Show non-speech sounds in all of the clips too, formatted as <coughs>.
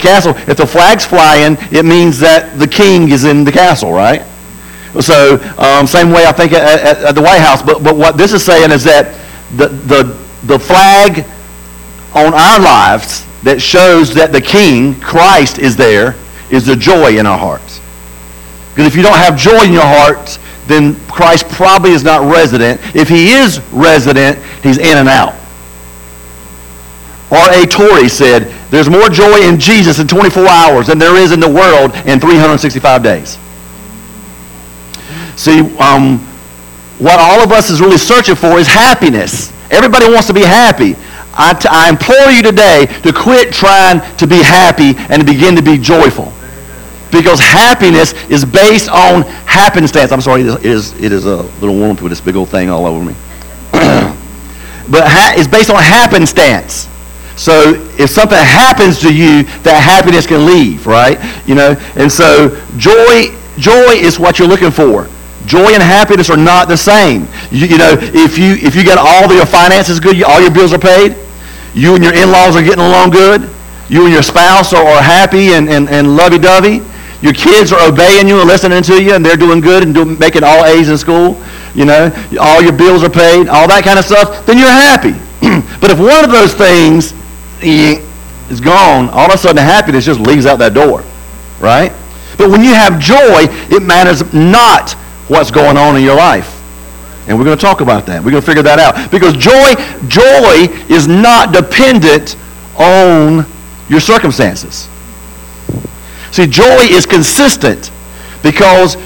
castle, if the flag's flying, it means that the king is in the castle, right? So um, same way I think at, at, at, the White House. But, but what this is saying is that the, the, the flag on our lives that shows that the king, Christ, is there, is the joy in our hearts. Because if you don't have joy in your heart, then Christ probably is not resident. If he is resident, he's in and out. R.A. Torrey said, there's more joy in Jesus in 24 hours than there is in the world in 365 days. See, um, what all of us is really searching for is happiness. Everybody wants to be happy. I, t- I implore you today to quit trying to be happy and to begin to be joyful. Because happiness is based on happenstance. I'm sorry, it is, it is a little warm with this big old thing all over me. <coughs> but ha- it's based on happenstance. So if something happens to you, that happiness can leave, right? You know, and so joy, joy is what you're looking for. Joy and happiness are not the same. You, you know, if you if you got all your finances good, all your bills are paid, you and your in-laws are getting along good, you and your spouse are, are happy and, and, and lovey-dovey, your kids are obeying you and listening to you, and they're doing good and making all A's in school, you know, all your bills are paid, all that kind of stuff, then you're happy. <clears throat> but if one of those things is gone, all of a sudden happiness just leaves out that door, right? But when you have joy, it matters not what's going on in your life. And we're going to talk about that. We're going to figure that out. Because joy, joy is not dependent on your circumstances. See, joy is consistent because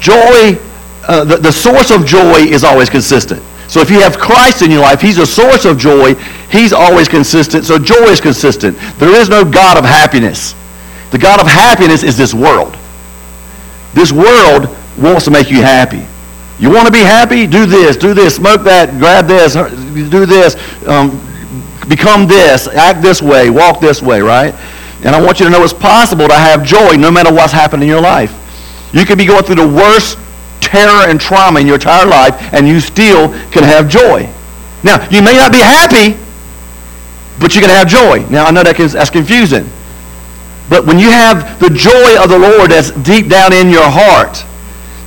joy, uh, the, the source of joy is always consistent. So if you have Christ in your life, he's a source of joy. He's always consistent. So joy is consistent. There is no God of happiness. The God of happiness is this world. This world wants to make you happy. You want to be happy? Do this, do this, smoke that, grab this, do this, um, become this, act this way, walk this way, right? And I want you to know it's possible to have joy no matter what's happened in your life. You could be going through the worst terror and trauma in your entire life, and you still can have joy. Now, you may not be happy, but you can have joy. Now, I know that that's confusing. But when you have the joy of the Lord that's deep down in your heart,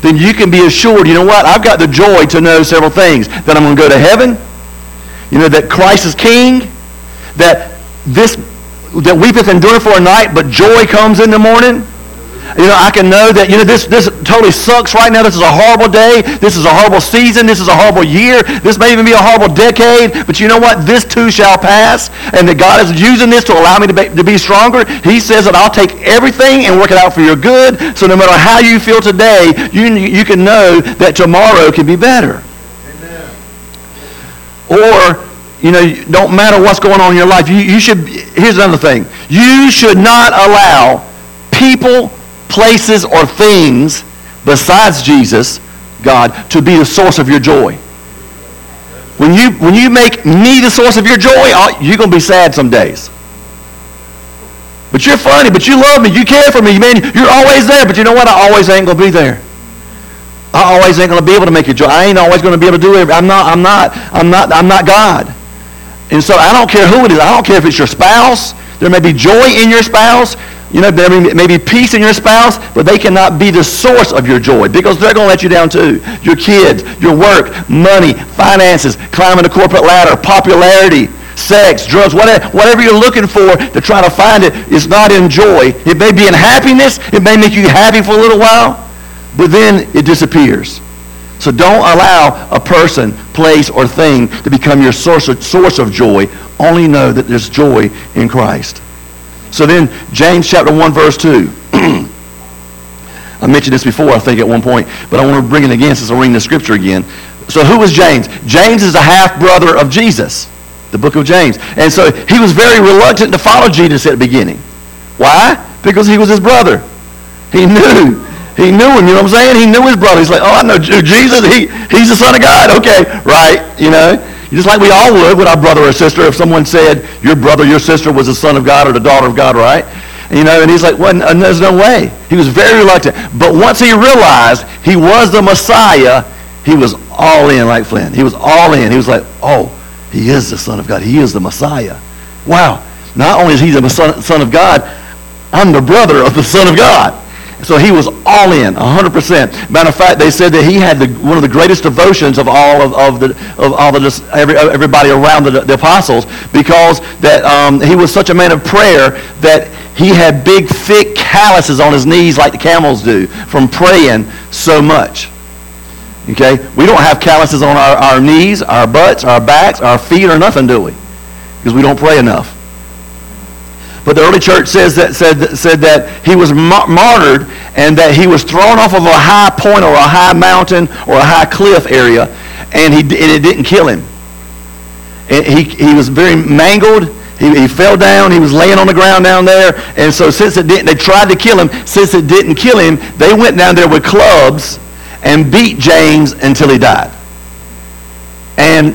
then you can be assured, you know what? I've got the joy to know several things. That I'm going to go to heaven. You know, that Christ is king. That this, that weepeth endure for a night, but joy comes in the morning. You know, I can know that, you know, this, this totally sucks right now. This is a horrible day. This is a horrible season. This is a horrible year. This may even be a horrible decade. But you know what? This too shall pass. And that God is using this to allow me to be, to be stronger. He says that I'll take everything and work it out for your good. So no matter how you feel today, you, you can know that tomorrow can be better. Amen. Or you know, don't matter what's going on in your life. You, you should, here's another thing. You should not allow people places, or things besides Jesus, God, to be the source of your joy. When you, when you make me the source of your joy, uh, you're going to be sad some days. But you're funny, but you love me, you care for me, man, you're always there. But you know what? I always ain't going to be there. I always ain't going to be able to make you joy. I ain't always going to be able to do it. I'm not, I'm not, I'm not, I'm not God. And so I don't care who it is. I don't care if it's your spouse. There may be joy in your spouse. You know, there may be peace in your spouse, but they cannot be the source of your joy because they're going to let you down too. Your kids, your work, money, finances, climbing the corporate ladder, popularity, sex, drugs, whatever, whatever you're looking for to try to find it is not in joy. It may be in happiness. It may make you happy for a little while, but then it disappears. So don't allow a person, place, or thing to become your source of, source of joy. Only know that there's joy in Christ. So then, James chapter 1, verse 2. <clears throat> I mentioned this before, I think, at one point, but I want to bring it again since I'm reading the scripture again. So who was James? James is a half-brother of Jesus, the book of James. And so he was very reluctant to follow Jesus at the beginning. Why? Because he was his brother. He knew. He knew him, you know what I'm saying? He knew his brother. He's like, oh, I know Jesus. He, he's the son of God. Okay, right, you know. Just like we all would with our brother or sister if someone said your brother, your sister was the son of God or the daughter of God, right? You know, and he's like, well, uh, there's no way. He was very reluctant. But once he realized he was the Messiah, he was all in like Flynn. He was all in. He was like, oh, he is the son of God. He is the Messiah. Wow. Not only is he the son of God, I'm the brother of the Son of God. So he was all in, 100%. Matter of fact, they said that he had the, one of the greatest devotions of all of, of the of all the every, everybody around the, the apostles because that um, he was such a man of prayer that he had big, thick calluses on his knees like the camels do from praying so much. Okay? We don't have calluses on our, our knees, our butts, our backs, our feet, or nothing, do we? Because we don't pray enough. But the early church says that, said, said that he was martyred and that he was thrown off of a high point or a high mountain or a high cliff area, and, he, and it didn't kill him. he, he was very mangled. He, he fell down. He was laying on the ground down there. And so since it didn't, they tried to kill him. Since it didn't kill him, they went down there with clubs and beat James until he died. And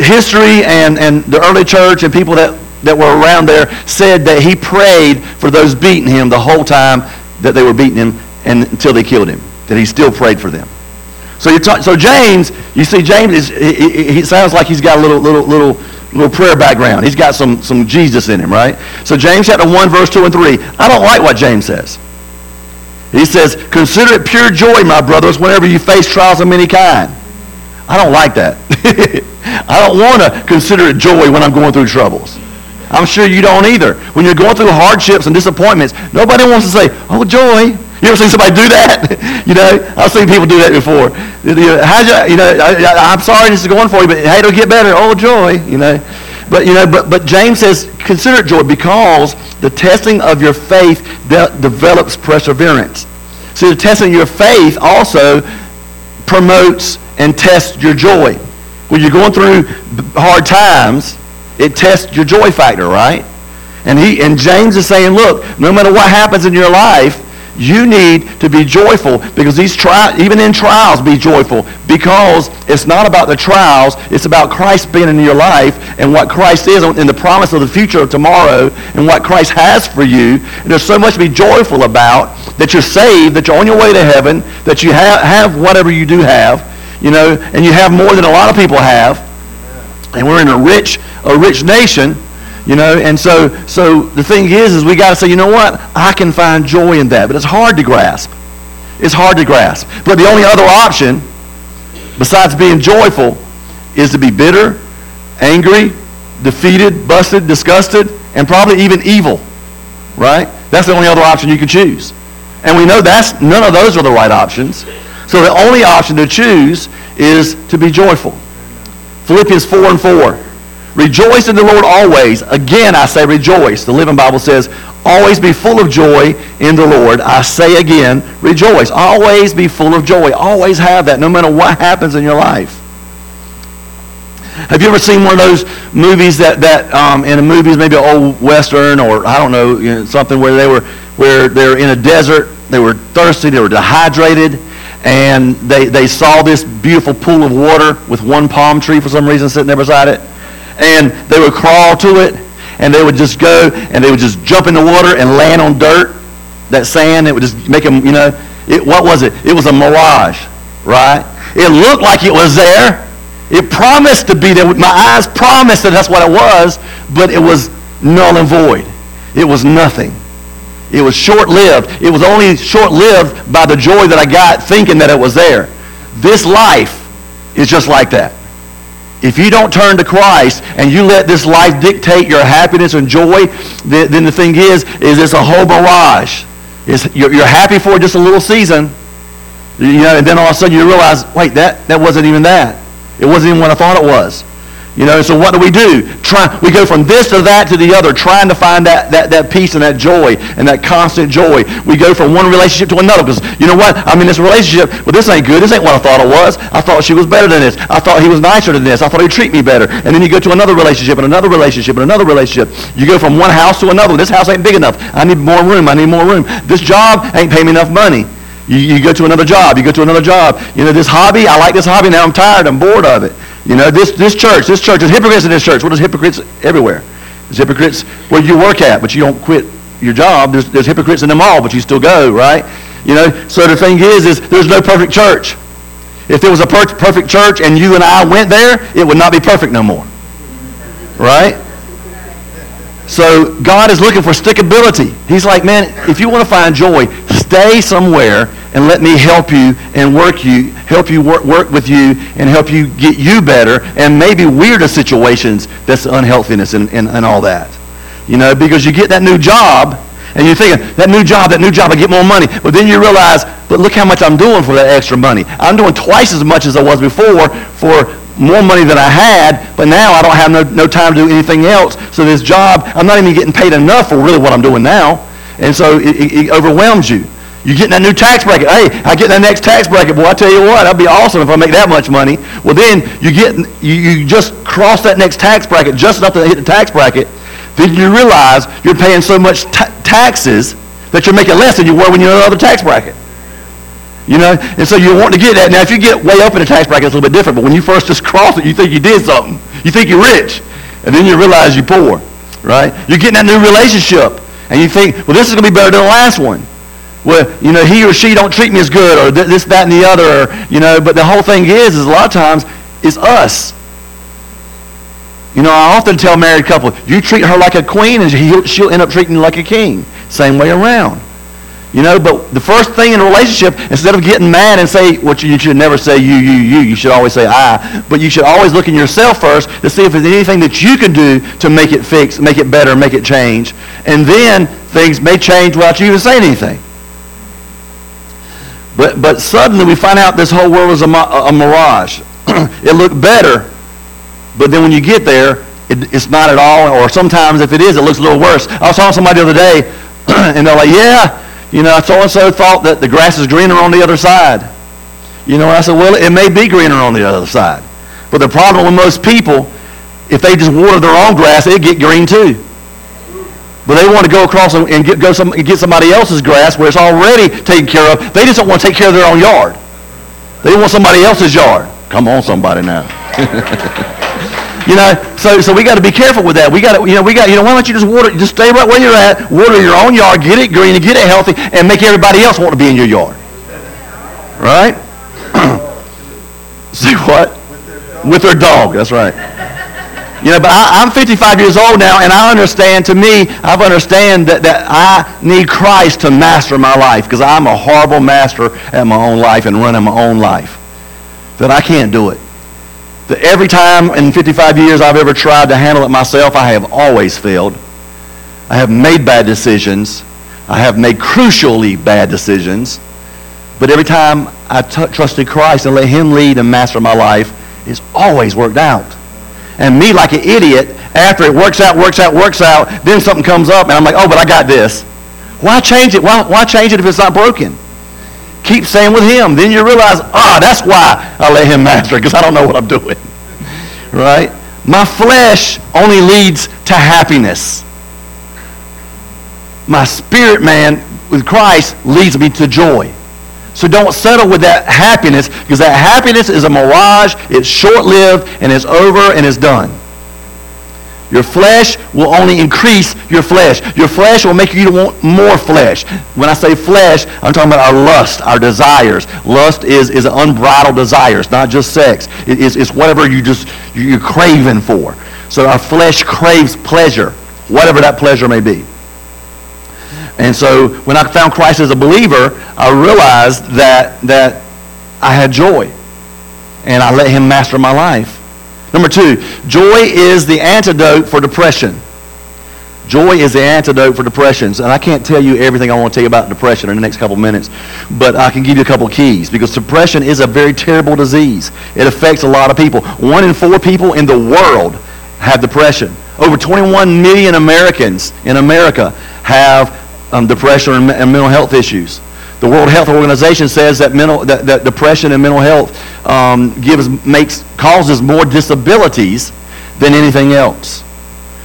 history and, and the early church and people that that were around there said that he prayed for those beating him the whole time that they were beating him and until they killed him. That he still prayed for them. So you talk, so James, you see, James is he, he, sounds like he's got a little little little little prayer background. He's got some some Jesus in him, right? So James chapter one, verse two and three. I don't like what James says. He says, "Consider it pure joy, my brothers, whenever you face trials of many kind." I don't like that. <laughs> I don't want to consider it joy when I'm going through troubles. I'm sure you don't either. When you're going through hardships and disappointments, nobody wants to say, oh, joy. You ever seen somebody do that? <laughs> you know, I've seen people do that before. How's you, you know, I, am sorry this is going for you, but hey, it'll get better. Oh, joy, you know. But, you know, but, but James says, consider it joy because the testing of your faith de- develops perseverance. See, the testing of your faith also promotes and tests your joy. When you're going through hard times, it tests your joy factor, right? And he and James is saying, look, no matter what happens in your life, you need to be joyful because these tri- even in trials be joyful because it's not about the trials it's about christ being in your life and what christ is in the promise of the future of tomorrow and what christ has for you and there's so much to be joyful about that you're saved that you're on your way to heaven that you have, have whatever you do have you know and you have more than a lot of people have and we're in a rich a rich nation, you know, and so so the thing is is we got to say, you know what? I can find joy in that, but it's hard to grasp. It's hard to grasp. But the only other option besides being joyful is to be bitter, angry, defeated, busted, disgusted, and probably even evil. Right? That's the only other option you can choose. And we know that's none of those are the right options. So the only option to choose is to be joyful. Philippians 4 and 4. Rejoice in the Lord always. Again, I say rejoice. The Living Bible says, always be full of joy in the Lord. I say again, rejoice. Always be full of joy. Always have that, no matter what happens in your life. Have you ever seen one of those movies that, that um, in a movies, maybe an old western or I don't know, you know, something where they were where they're in a desert, they were thirsty, they were dehydrated, and they, they saw this beautiful pool of water with one palm tree for some reason sitting there beside it and they would crawl to it, and they would just go, and they would just jump in the water and land on dirt, that sand. It would just make them, you know, it, what was it? It was a mirage, right? It looked like it was there. It promised to be there. My eyes promised that that's what it was, but it was null and void. It was nothing. It was short-lived. It was only short-lived by the joy that I got thinking that it was there. This life is just like that. If you don't turn to Christ and you let this life dictate your happiness and joy, then the thing is, is it's a whole mirage. It's, you're, you're happy for just a little season, you know, and then all of a sudden you realize, wait, that, that wasn't even that. It wasn't even what I thought it was. You know, so what do we do? Try, we go from this to that to the other, trying to find that, that, that peace and that joy and that constant joy. We go from one relationship to another because, you know what? I'm in this relationship, but this ain't good. This ain't what I thought it was. I thought she was better than this. I thought he was nicer than this. I thought he'd treat me better. And then you go to another relationship and another relationship and another relationship. You go from one house to another. This house ain't big enough. I need more room. I need more room. This job ain't paying me enough money. You, you go to another job. You go to another job. You know, this hobby, I like this hobby. Now I'm tired. I'm bored of it. You know, this, this church, this church, there's hypocrites in this church. What is hypocrites everywhere? There's hypocrites where you work at, but you don't quit your job. There's, there's hypocrites in them all, but you still go, right? You know, so the thing is, is there's no perfect church. If there was a per- perfect church and you and I went there, it would not be perfect no more. Right? So God is looking for stickability. He's like, man, if you want to find joy, stay somewhere and let me help you and work you, help you work, work with you and help you get you better and maybe weirder situations that's unhealthiness and, and, and all that. You know, because you get that new job and you're thinking, that new job, that new job, I get more money. But then you realize, but look how much I'm doing for that extra money. I'm doing twice as much as I was before for more money than I had, but now I don't have no, no time to do anything else. So this job, I'm not even getting paid enough for really what I'm doing now. And so it, it, it overwhelms you. You get in that new tax bracket. Hey, I get in that next tax bracket. Boy, I tell you what, that'd be awesome if I make that much money. Well, then you get you, you just cross that next tax bracket just enough to hit the tax bracket. Then you realize you're paying so much ta- taxes that you're making less than you were when you're in another tax bracket. You know, and so you want to get that. Now, if you get way up in the tax bracket, it's a little bit different. But when you first just cross it, you think you did something. You think you're rich, and then you realize you're poor. Right? You're getting that new relationship, and you think, well, this is going to be better than the last one well, you know, he or she don't treat me as good, or this, that, and the other, or, you know, but the whole thing is, is a lot of times, it's us. You know, I often tell married couples, you treat her like a queen, and she'll end up treating you like a king. Same way around. You know, but the first thing in a relationship, instead of getting mad and say, what you, you should never say you, you, you, you should always say I, but you should always look in yourself first to see if there's anything that you can do to make it fix, make it better, make it change. And then things may change without you even saying anything. But, but suddenly we find out this whole world is a, a mirage. <clears throat> it looked better, but then when you get there, it, it's not at all, or sometimes if it is, it looks a little worse. I was talking to somebody the other day, <clears throat> and they're like, yeah, you know, so-and-so thought that the grass is greener on the other side. You know, I said, well, it may be greener on the other side. But the problem with most people, if they just water their own grass, it'd get green too. But they want to go across and get, go some, get somebody else's grass where it's already taken care of. They just don't want to take care of their own yard. They want somebody else's yard. Come on, somebody now. <laughs> you know, so so we got to be careful with that. We got to, you know, we got, you know, why don't you just water, just stay right where you're at, water your own yard, get it green, and get it healthy, and make everybody else want to be in your yard. Right? <clears throat> See what? With their dog. That's right. You know, but I, am 55 years old now, and I understand, to me, I've understand that, that I need Christ to master my life because I'm a horrible master at my own life and running my own life. That I can't do it. Every time in 55 years I've ever tried to handle it myself, I have always failed. I have made bad decisions. I have made crucially bad decisions. But every time I t- trusted Christ and let him lead and master my life, it's always worked out and me like an idiot after it works out, works out, works out, then something comes up and I'm like, oh, but I got this. Why change it? Why, why change it if it's not broken? Keep staying with him. Then you realize, ah, that's why I let him master because I don't know what I'm doing. <laughs> right? My flesh only leads to happiness. My spirit man with Christ leads me to joy. So don't settle with that happiness because that happiness is a mirage. It's short-lived and it's over and it's done. Your flesh will only increase your flesh. Your flesh will make you want more flesh. When I say flesh, I'm talking about our lust, our desires. Lust is, is an unbridled desire. It's not just sex. It is, it's whatever you just, you're craving for. So our flesh craves pleasure, whatever that pleasure may be. And so when I found Christ as a believer, I realized that, that I had joy. And I let him master my life. Number two, joy is the antidote for depression. Joy is the antidote for depressions. And I can't tell you everything I want to tell you about depression in the next couple minutes, but I can give you a couple keys because depression is a very terrible disease. It affects a lot of people. One in four people in the world have depression. Over 21 million Americans in America have um, depression and, and, mental health issues. The World Health Organization says that, mental, that, that depression and mental health um, gives, makes, causes more disabilities than anything else.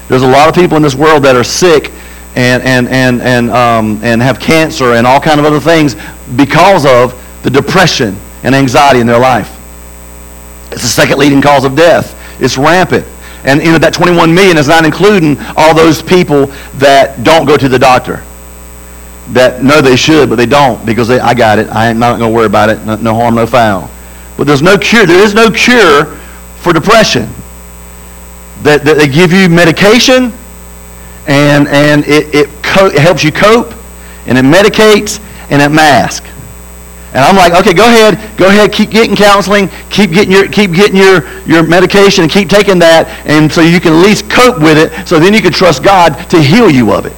There's a lot of people in this world that are sick and, and, and, and, um, and have cancer and all kind of other things because of the depression and anxiety in their life. It's the second leading cause of death. It's rampant. And you know, that 21 million is not including all those people that don't go to the doctor that know they should, but they don't because they, I got it. I am not going to worry about it. No, no, harm, no foul. But there's no cure. There is no cure for depression. That, that they give you medication and, and it, it, co- it helps you cope, and it medicates, and it masks. And I'm like, okay, go ahead, go ahead, keep getting counseling, keep getting your, keep getting your, your medication, and keep taking that, and so you can at least cope with it, so then you can trust God to heal you of it.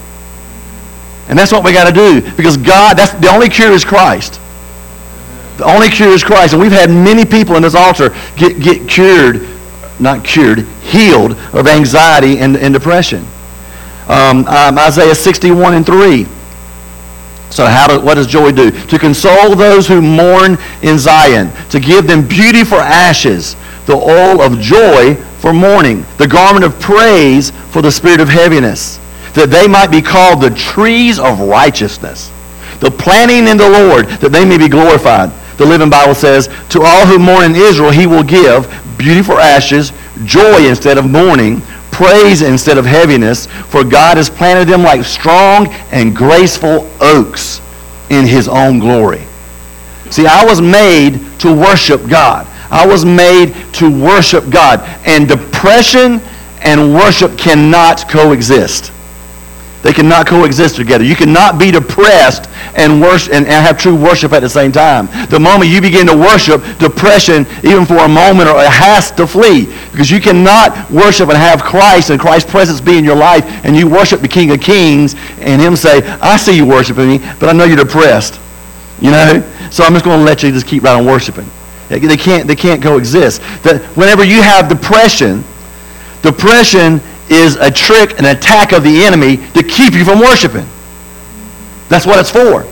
And that's what we got to do, because God, that's the only cure is Christ. The only cure is Christ. And we've had many people in this altar get, get cured, not cured, healed of anxiety and, and depression. Um, um, Isaiah 61 and 3. So how do, what does joy do? To console those who mourn in Zion, to give them beauty for ashes, the oil of joy for mourning, the garment of praise for the spirit of heaviness, that they might be called the trees of righteousness, the planting in the Lord, that they may be glorified. The Living Bible says, to all who mourn in Israel, he will give beauty for ashes, joy instead of mourning, praise instead of heaviness, for God has planted them like strong and graceful oaks in his own glory. See, I was made to worship God. I was made to worship God. And depression and worship cannot coexist. They cannot coexist together. You cannot be depressed and, worship, and, and have true worship at the same time. The moment you begin to worship, depression, even for a moment, or it has to flee. Because you cannot worship and have Christ and Christ's presence be in your life, and you worship the King of Kings, and him say, I see you worshiping me, but I know you're depressed. You know? So I'm just going to let you just keep right on worshiping. They can't, they can't coexist. That whenever you have depression, depression is a trick, an attack of the enemy to keep you from worshiping. That's what it's for.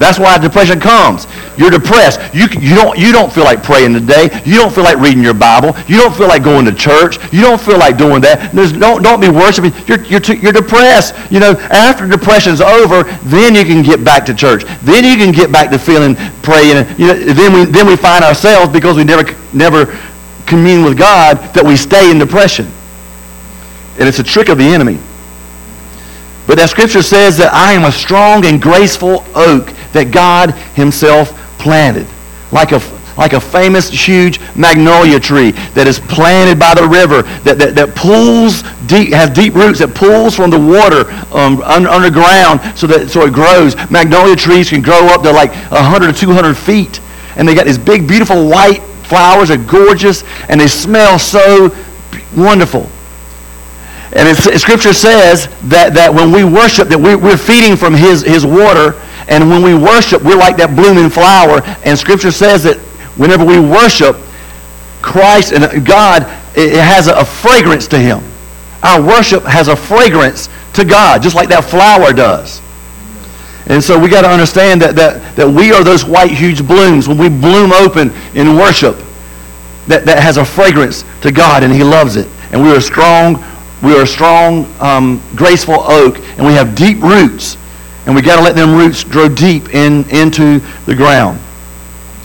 That's why depression comes. You're depressed. You, you, don't, you don't feel like praying today. You don't feel like reading your Bible. You don't feel like going to church. You don't feel like doing that. There's, don't, don't be worshiping. You're, you're, too, you're depressed. You know, after depression's over, then you can get back to church. Then you can get back to feeling, praying. You know, then, we, then we find ourselves, because we never, never commune with God, that we stay in depression. And it's a trick of the enemy. But that scripture says that I am a strong and graceful oak that God himself planted. Like a, like a famous, huge magnolia tree that is planted by the river, that, that, that pulls deep, has deep roots, that pulls from the water um, un, underground so that so it grows. Magnolia trees can grow up to like 100 or 200 feet. And they got these big, beautiful white flowers. They're gorgeous, and they smell so wonderful. And Scripture says that, that when we worship, that we, we're feeding from his, his water. And when we worship, we're like that blooming flower. And Scripture says that whenever we worship Christ and uh, God, it has a, a fragrance to him. Our worship has a fragrance to God, just like that flower does. And so we got to understand that, that, that we are those white, huge blooms. When we bloom open in worship, that, that has a fragrance to God, and he loves it. And we are strong, we are a strong, um, graceful oak, and we have deep roots. And we got to let them roots grow deep in, into the ground.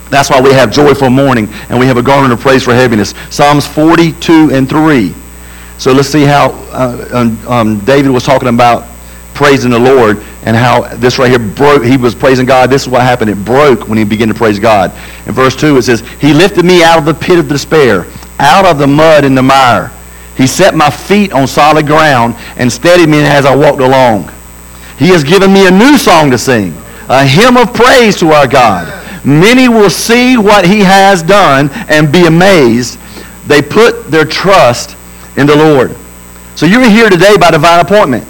That's why we have joyful mourning, and we have a garment of praise for heaviness. Psalms 42 and 3. So let's see how uh, um, um, David was talking about praising the Lord and how this right here broke. He was praising God. This is what happened. It broke when he began to praise God. In verse 2, it says, He lifted me out of the pit of despair, out of the mud and the mire. He set my feet on solid ground and steadied me as I walked along. He has given me a new song to sing, a hymn of praise to our God. Many will see what he has done and be amazed. They put their trust in the Lord. So you're here today by divine appointment.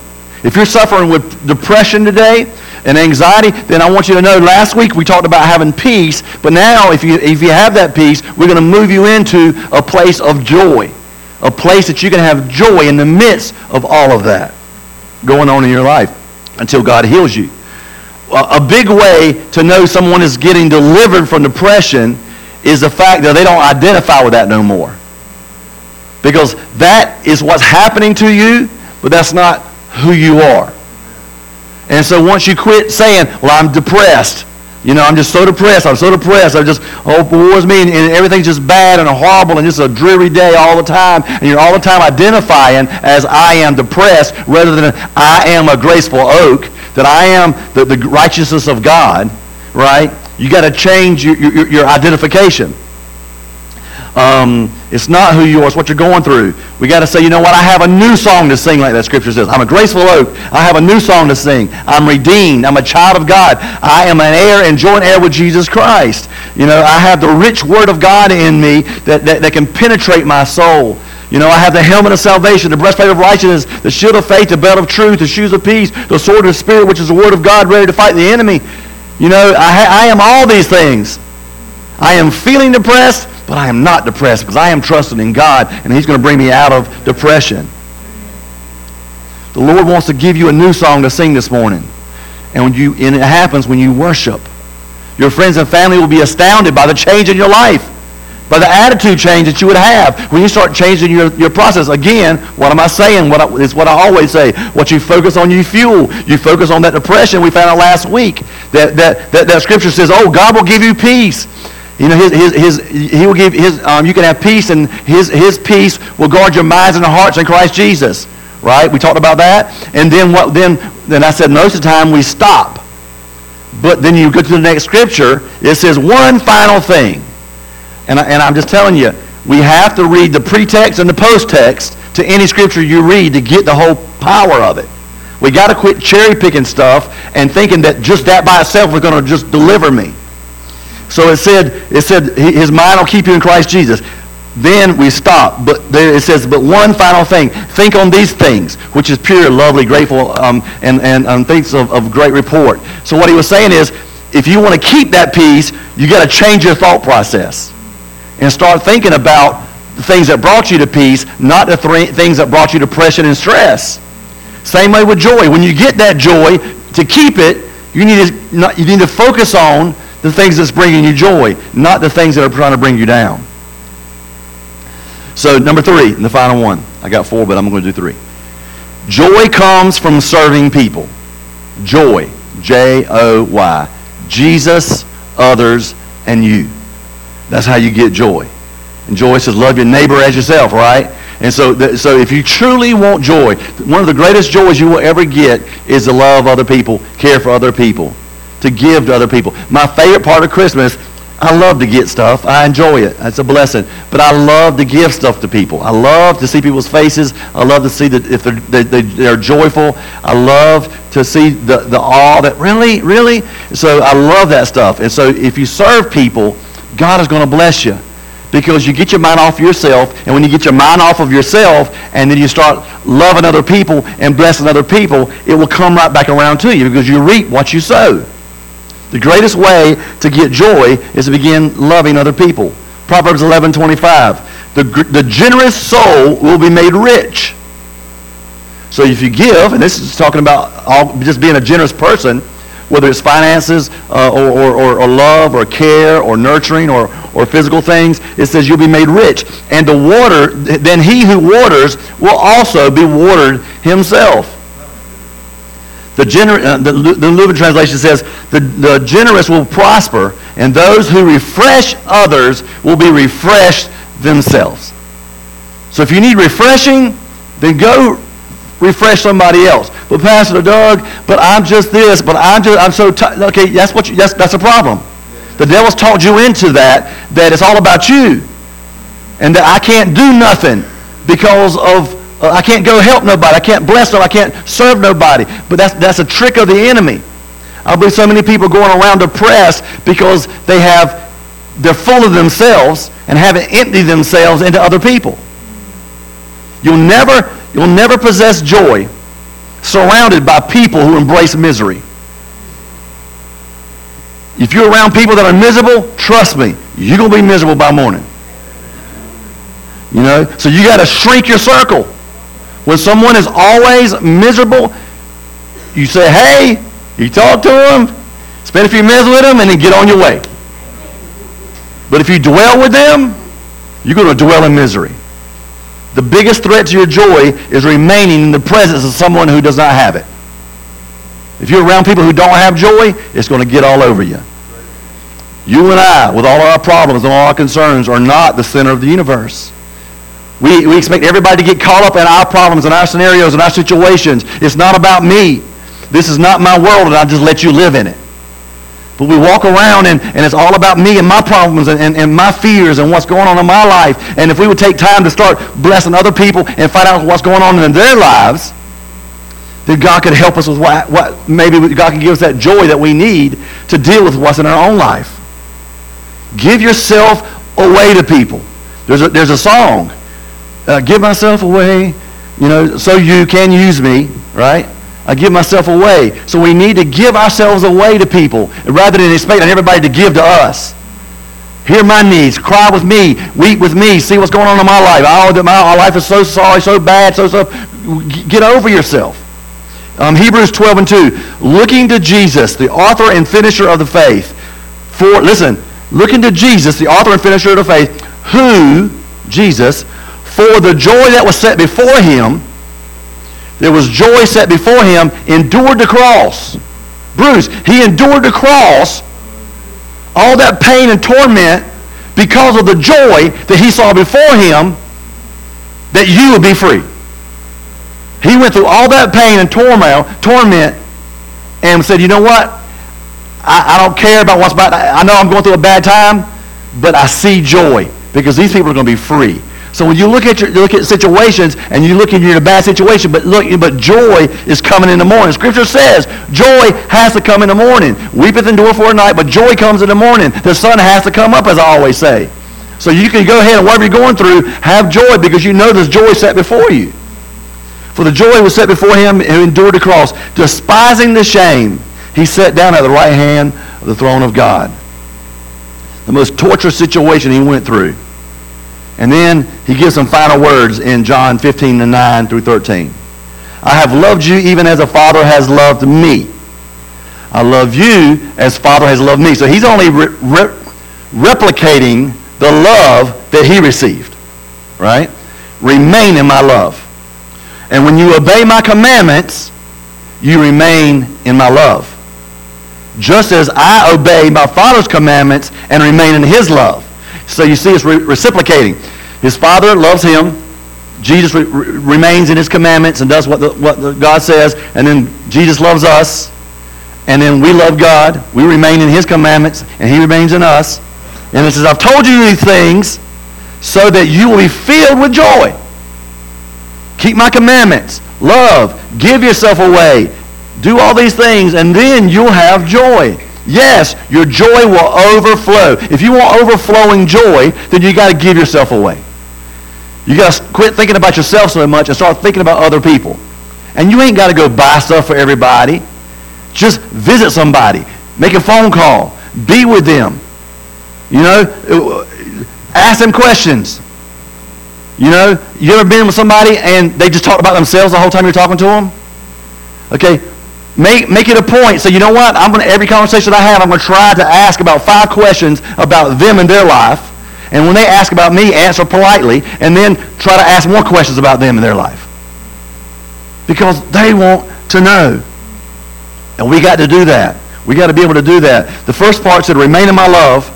If you're suffering with depression today and anxiety, then I want you to know last week we talked about having peace, but now if you, if you have that peace, we're going to move you into a place of joy a place that you can have joy in the midst of all of that going on in your life until God heals you. A big way to know someone is getting delivered from depression is the fact that they don't identify with that no more. Because that is what's happening to you, but that's not who you are. And so once you quit saying, well, I'm depressed, you know, I'm just so depressed. I'm so depressed. I'm just, oh, war's me, and, and everything's just bad and horrible and just a dreary day all the time. And you're all the time identifying as I am depressed rather than I am a graceful oak, that I am the, the righteousness of God, right? You got to change your, your, your identification. Um, it's not who you are. It's what you're going through. We got to say, you know what? I have a new song to sing, like that scripture says. I'm a graceful oak. I have a new song to sing. I'm redeemed. I'm a child of God. I am an heir and joint heir with Jesus Christ. You know, I have the rich word of God in me that, that, that can penetrate my soul. You know, I have the helmet of salvation, the breastplate of righteousness, the shield of faith, the belt of truth, the shoes of peace, the sword of the Spirit, which is the word of God, ready to fight the enemy. You know, I, I am all these things. I am feeling depressed, but I am not depressed because I am trusting in God, and He's going to bring me out of depression. The Lord wants to give you a new song to sing this morning. And, when you, and it happens when you worship. Your friends and family will be astounded by the change in your life by the attitude change that you would have when you start changing your, your process. Again, what am I saying? What I, it's what I always say. What you focus on, you fuel. You focus on that depression we found out last week. That, that, that, that scripture says, oh, God will give you peace. You know, his, his, his, he will give his, um, you can have peace and his, his peace will guard your minds and hearts in Christ Jesus. Right? We talked about that. And then what, then, then I said most of the time we stop. But then you go to the next scripture. It says one final thing. And, I, and I'm just telling you, we have to read the pretext and the post-text to any scripture you read to get the whole power of it. We got to quit cherry picking stuff and thinking that just that by itself is going to just deliver me. So it said, it said his mind will keep you in Christ Jesus. Then we stop. But it says, but one final thing. Think on these things, which is pure, lovely, grateful, um, and, and um, things of, of great report. So what he was saying is, if you want to keep that peace, you got to change your thought process and start thinking about the things that brought you to peace, not the th- things that brought you depression and stress. Same way with joy. When you get that joy, to keep it, you need to, you need to focus on the things that's bringing you joy, not the things that are trying to bring you down. So number three, the final one. I got four, but I'm going to do three. Joy comes from serving people. Joy. J-O-Y. Jesus, others, and you. That's how you get joy. And joy says, love your neighbor as yourself, right? And so, th- so if you truly want joy, one of the greatest joys you will ever get is to love other people, care for other people, to give to other people. My favorite part of Christmas, I love to get stuff. I enjoy it. It's a blessing. But I love to give stuff to people. I love to see people's faces. I love to see that if they're, they, they, they're joyful. I love to see the, the awe that really, really. So I love that stuff. And so if you serve people, God is going to bless you because you get your mind off yourself, and when you get your mind off of yourself, and then you start loving other people and blessing other people, it will come right back around to you because you reap what you sow. The greatest way to get joy is to begin loving other people. Proverbs 11:25. The, the generous soul will be made rich. So if you give, and this is talking about all, just being a generous person, whether it's finances uh, or, or, or, love or care or nurturing or, or physical things, it says you'll be made rich. And the water, then he who waters will also be watered himself. The, gener- uh, the, the Translation says, the, the generous will prosper, and those who refresh others will be refreshed themselves. So if you need refreshing, then go refresh somebody else. But Pastor Doug, but I'm just this, but I'm just, I'm so tired. Okay, that's what you, that's, that's a problem. The devil's taught you into that, that it's all about you. And that I can't do nothing because of, uh, I can't go help nobody. I can't bless them. I can't serve nobody. But that's, that's a trick of the enemy. I believe so many people going around depressed because they have, they're full of themselves and haven't emptied themselves into other people. You'll never, you'll never possess joy surrounded by people who embrace misery. If you're around people that are miserable, trust me, you're going to be miserable by morning. You know? So you got to shrink your circle. When someone is always miserable, you say, hey, you talk to them, spend a few minutes with them, and then get on your way. But if you dwell with them, you're going to dwell in misery. The biggest threat to your joy is remaining in the presence of someone who does not have it. If you're around people who don't have joy, it's going to get all over you. You and I, with all our problems and all our concerns, are not the center of the universe. We, we expect everybody to get caught up in our problems and our scenarios and our situations. It's not about me. This is not my world, and I just let you live in it. But we walk around and, and it's all about me and my problems and, and, and my fears and what's going on in my life. And if we would take time to start blessing other people and find out what's going on in their lives, then God could help us with what, what maybe God can give us that joy that we need to deal with what's in our own life. Give yourself away to people. There's a, there's a song, uh, give myself away, you know, so you can use me, right? I give myself away. So we need to give ourselves away to people rather than expecting everybody to give to us. Hear my needs. Cry with me. Weep with me. See what's going on in my life. Oh, my, life is so sorry, so bad, so, so. Get over yourself. Um, Hebrews 12 and 2. Looking to Jesus, the author and finisher of the faith. For, listen, looking to Jesus, the author and finisher of the faith, who, Jesus, for the joy that was set before him, there was joy set before him, endured the cross. Bruce, he endured the cross, all that pain and torment, because of the joy that he saw before him, that you would be free. He went through all that pain and turmoil, torment, and said, you know what? I, I don't care about what's about. I know I'm going through a bad time, but I see joy because these people are going to be free. So when you look at your, you look at situations and you look and you're in bad situation, but look, but joy is coming in the morning. Scripture says joy has to come in the morning. Weepeth endure for a night, but joy comes in the morning. The sun has to come up, as I always say. So you can go ahead and whatever you're going through, have joy because you know there's joy set before you. For the joy was set before him who endured the cross, despising the shame. He sat down at the right hand of the throne of God. The most torturous situation he went through. And then he gives some final words in John 15 and 9 through 13. I have loved you even as a father has loved me. I love you as father has loved me. So he's only re- re- replicating the love that he received. Right? Remain in my love. And when you obey my commandments, you remain in my love. Just as I obey my father's commandments and remain in his love. So you see, it's re- reciprocating. His Father loves him. Jesus re- remains in his commandments and does what, the, what the God says. And then Jesus loves us. And then we love God. We remain in his commandments, and he remains in us. And it says, I've told you these things so that you will be filled with joy. Keep my commandments. Love. Give yourself away. Do all these things, and then you'll have joy. Yes, your joy will overflow. If you want overflowing joy, then you got to give yourself away. You got to quit thinking about yourself so much and start thinking about other people. And you ain't got to go buy stuff for everybody. Just visit somebody. Make a phone call. Be with them. You know, uh, ask them questions. You know, you ever been with somebody and they just talk about themselves the whole time you're talking to them? Okay, Make, make it a point. Say, you know what? I'm gonna, every conversation I have, I'm going to try to ask about five questions about them and their life. And when they ask about me, answer politely. And then try to ask more questions about them and their life. Because they want to know. And we got to do that. We got to be able to do that. The first part said, remain in my love,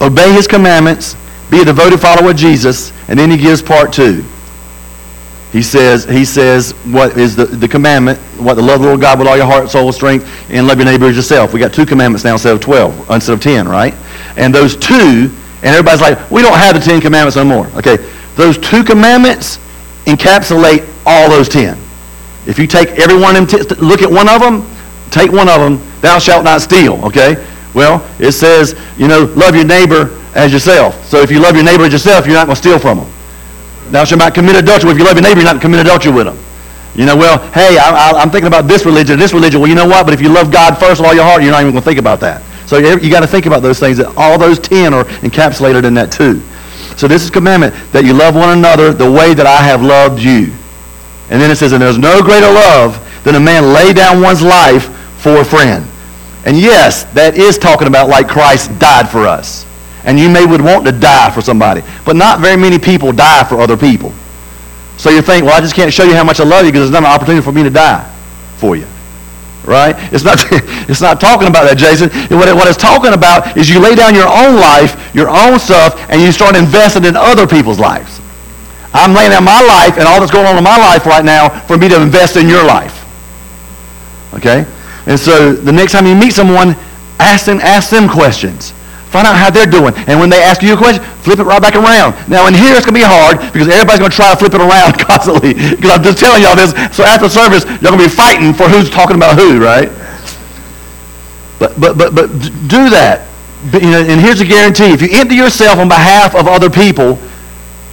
obey his commandments, be a devoted follower of Jesus. And then he gives part two. He says, he says what is the, the commandment, what the love the Lord God with all your heart, soul, strength, and love your neighbor as yourself. We got two commandments now instead of 12, instead of 10, right? And those two, and everybody's like, we don't have the 10 commandments no more. Okay, those two commandments encapsulate all those 10. If you take every one of them, look at one of them, take one of them, thou shalt not steal, okay? Well, it says, you know, love your neighbor as yourself. So if you love your neighbor as yourself, you're not going to steal from them. Thou shalt not commit adultery. If you love your neighbor, you're not commit adultery with them. You know, well, hey, I, am thinking about this religion, this religion. Well, you know what? But if you love God first with all your heart, you're not even going to think about that. So you, you got to think about those things. That all those ten are encapsulated in that too. So this is commandment that you love one another the way that I have loved you. And then it says, and there's no greater love than a man lay down one's life for a friend. And yes, that is talking about like Christ died for us and you may would want to die for somebody. But not very many people die for other people. So you think, well, I just can't show you how much I love you because there's not an opportunity for me to die for you. Right? It's not, <laughs> it's not talking about that, Jason. What, it, what it's talking about is you lay down your own life, your own stuff, and you start investing in other people's lives. I'm laying down my life and all that's going on in my life right now for me to invest in your life. Okay? And so the next time you meet someone, Ask them, ask them questions. Find out how they're doing. And when they ask you a question, flip it right back around. Now, in here, it's going to be hard because everybody's going to try to flip it around <laughs> constantly. Because I'm just telling y'all this. So after service, you're going to be fighting for who's talking about who, right? But, but, but, but do that. But, you know, and here's a guarantee. If you empty yourself on behalf of other people,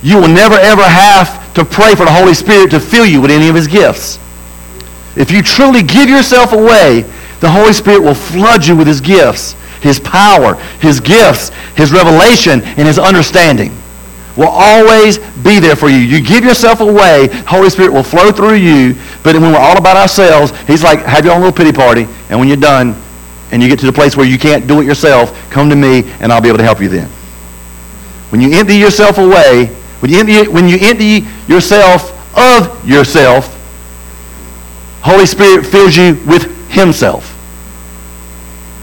you will never, ever have to pray for the Holy Spirit to fill you with any of his gifts. If you truly give yourself away, the Holy Spirit will flood you with his gifts, his power, his gifts, his revelation, and his understanding will always be there for you. You give yourself away, Holy Spirit will flow through you, but when we're all about ourselves, he's like, have your own little pity party, and when you're done, and you get to the place where you can't do it yourself, come to me, and I'll be able to help you then. When you empty yourself away, when you empty, when you empty yourself of yourself, Holy Spirit fills you with himself.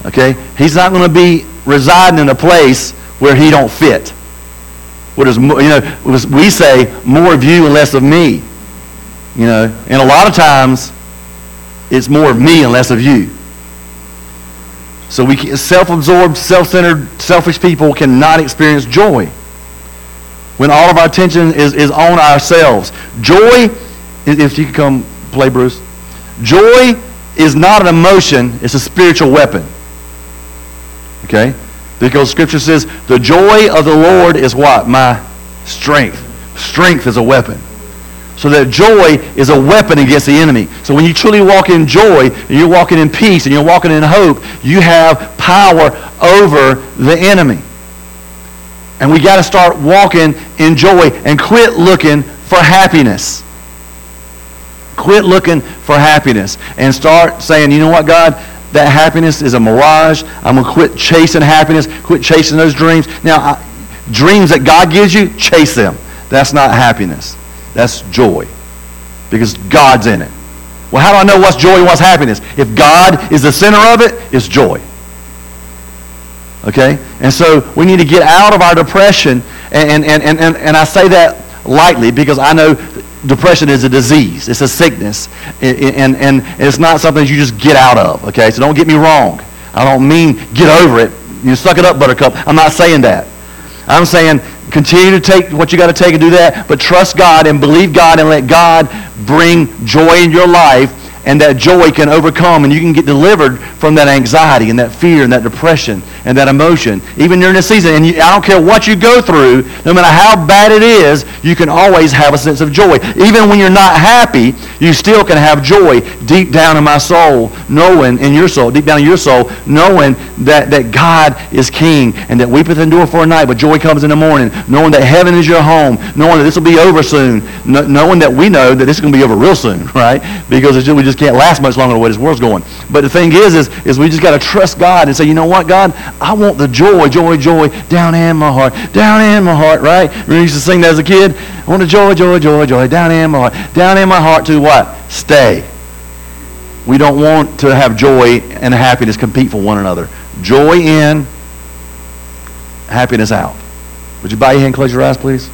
Okay? He's not going to be residing in a place where he don't fit. What is, you know, we say more of you and less of me. You know, and a lot of times it's more of me and less of you. So we self-absorbed, self-centered, selfish people cannot experience joy when all of our attention is, is on ourselves. Joy, if you could come play, Bruce. Joy is not an emotion, it's a spiritual weapon. Okay? Because Scripture says, the joy of the Lord is what? My strength. Strength is a weapon. So that joy is a weapon against the enemy. So when you truly walk in joy, and you're walking in peace, and you're walking in hope, you have power over the enemy. And we got to start walking in joy and quit looking for happiness. Quit looking for happiness and start saying, you know what, God, that happiness is a mirage. I'm going to quit chasing happiness, quit chasing those dreams. Now, I, dreams that God gives you, chase them. That's not happiness. That's joy because God's in it. Well, how do I know what's joy and what's happiness? If God is the center of it, it's joy. Okay? And so we need to get out of our depression. And, and, and, and, and I say that lightly because I know depression is a disease. It's a sickness. And, and, and it's not something you just get out of. Okay? So don't get me wrong. I don't mean get over it. You suck it up, buttercup. I'm not saying that. I'm saying continue to take what you got to take and do that, but trust God and believe God and let God bring joy in your life and that joy can overcome and you can get delivered from that anxiety and that fear and that depression and that emotion even during this season. And you, i don't care what you go through no matter how bad it is you can always have a sense of joy. Even when you're not happy you still can have joy deep down in my soul knowing in your soul deep down in your soul knowing that, that god is king and that weepeth endure for a night but joy comes in the morning knowing that heaven is your home knowing that this will be over soon knowing that we know that this is going to be over real soon <laughs> right? Because just, we just just can't last much longer the way this world's going. But the thing is, is, is we just got to trust God and say, you know what, God, I want the joy, joy, joy down in my heart, down in my heart, right? We used to sing that as a kid. I want the joy, joy, joy, joy down in my heart, down in my heart to what? Stay. We don't want to have joy and happiness compete for one another. Joy in, happiness out. Would you bow your hand, close your eyes, please?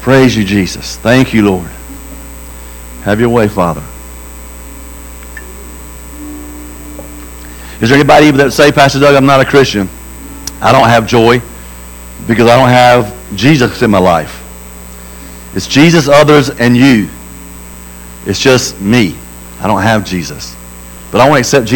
Praise you, Jesus. Thank you, Lord. Have your way, Father. Is there anybody that say, Pastor Doug, I'm not a Christian? I don't have joy because I don't have Jesus in my life. It's Jesus, others, and you. It's just me. I don't have Jesus. But I want to accept Jesus.